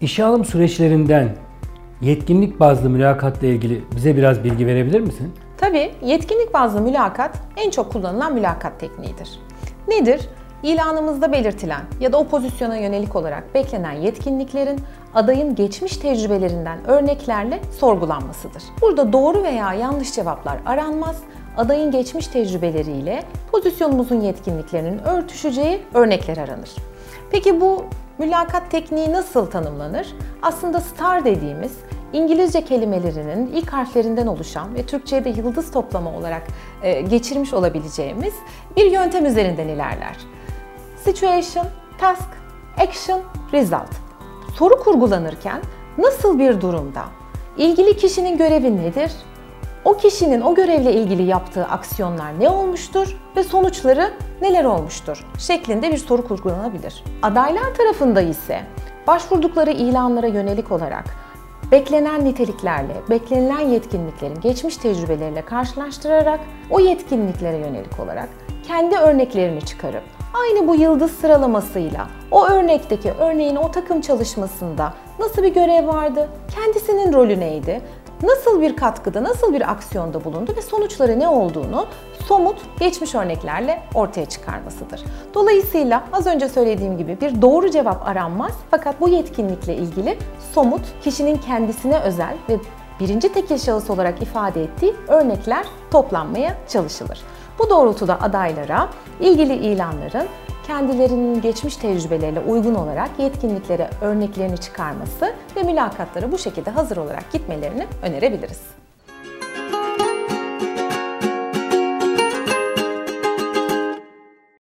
İşe alım süreçlerinden yetkinlik bazlı mülakatla ilgili bize biraz bilgi verebilir misin? Tabii yetkinlik bazlı mülakat en çok kullanılan mülakat tekniğidir. Nedir? İlanımızda belirtilen ya da o pozisyona yönelik olarak beklenen yetkinliklerin adayın geçmiş tecrübelerinden örneklerle sorgulanmasıdır. Burada doğru veya yanlış cevaplar aranmaz, adayın geçmiş tecrübeleriyle pozisyonumuzun yetkinliklerinin örtüşeceği örnekler aranır. Peki bu mülakat tekniği nasıl tanımlanır? Aslında STAR dediğimiz İngilizce kelimelerinin ilk harflerinden oluşan ve Türkçe'de yıldız toplama olarak e, geçirmiş olabileceğimiz bir yöntem üzerinden ilerler. Situation, task, action, result. Soru kurgulanırken nasıl bir durumda? İlgili kişinin görevi nedir? O kişinin o görevle ilgili yaptığı aksiyonlar ne olmuştur ve sonuçları neler olmuştur şeklinde bir soru kurgulanabilir. Adaylar tarafında ise başvurdukları ilanlara yönelik olarak beklenen niteliklerle, beklenilen yetkinliklerin geçmiş tecrübeleriyle karşılaştırarak o yetkinliklere yönelik olarak kendi örneklerini çıkarıp aynı bu yıldız sıralamasıyla o örnekteki örneğin o takım çalışmasında nasıl bir görev vardı, kendisinin rolü neydi, nasıl bir katkıda, nasıl bir aksiyonda bulundu ve sonuçları ne olduğunu somut geçmiş örneklerle ortaya çıkarmasıdır. Dolayısıyla az önce söylediğim gibi bir doğru cevap aranmaz fakat bu yetkinlikle ilgili somut, kişinin kendisine özel ve birinci tekil şahıs olarak ifade ettiği örnekler toplanmaya çalışılır. Bu doğrultuda adaylara ilgili ilanların kendilerinin geçmiş tecrübelerine uygun olarak yetkinliklere örneklerini çıkarması ve mülakatlara bu şekilde hazır olarak gitmelerini önerebiliriz.